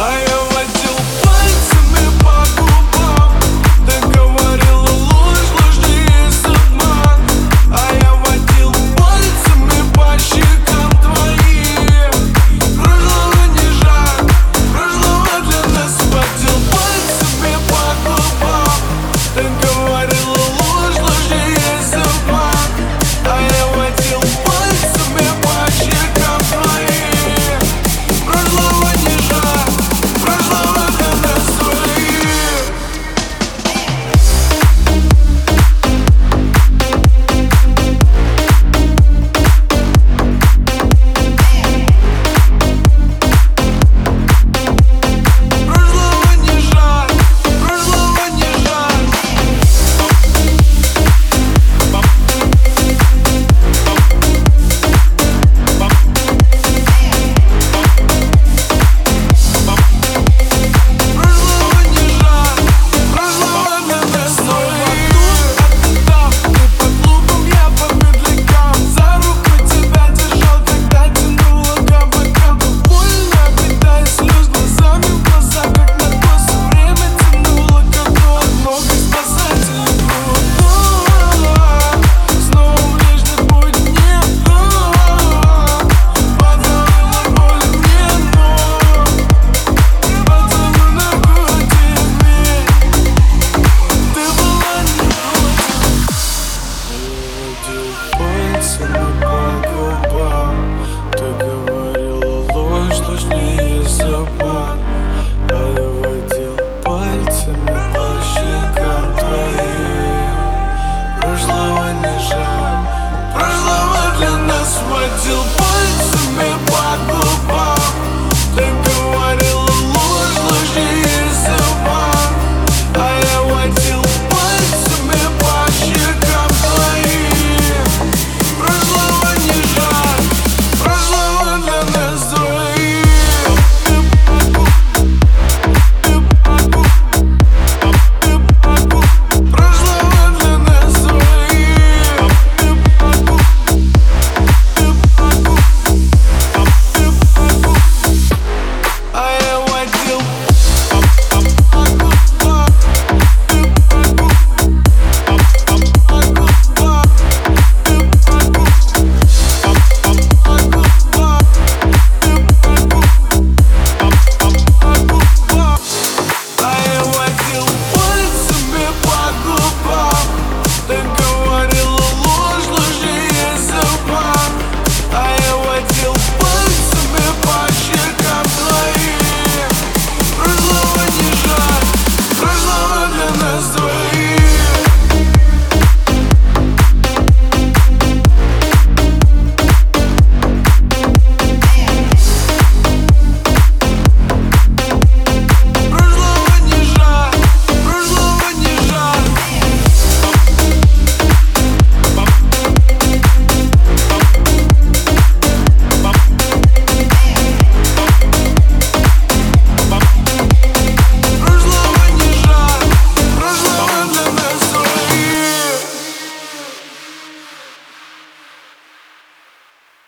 I You.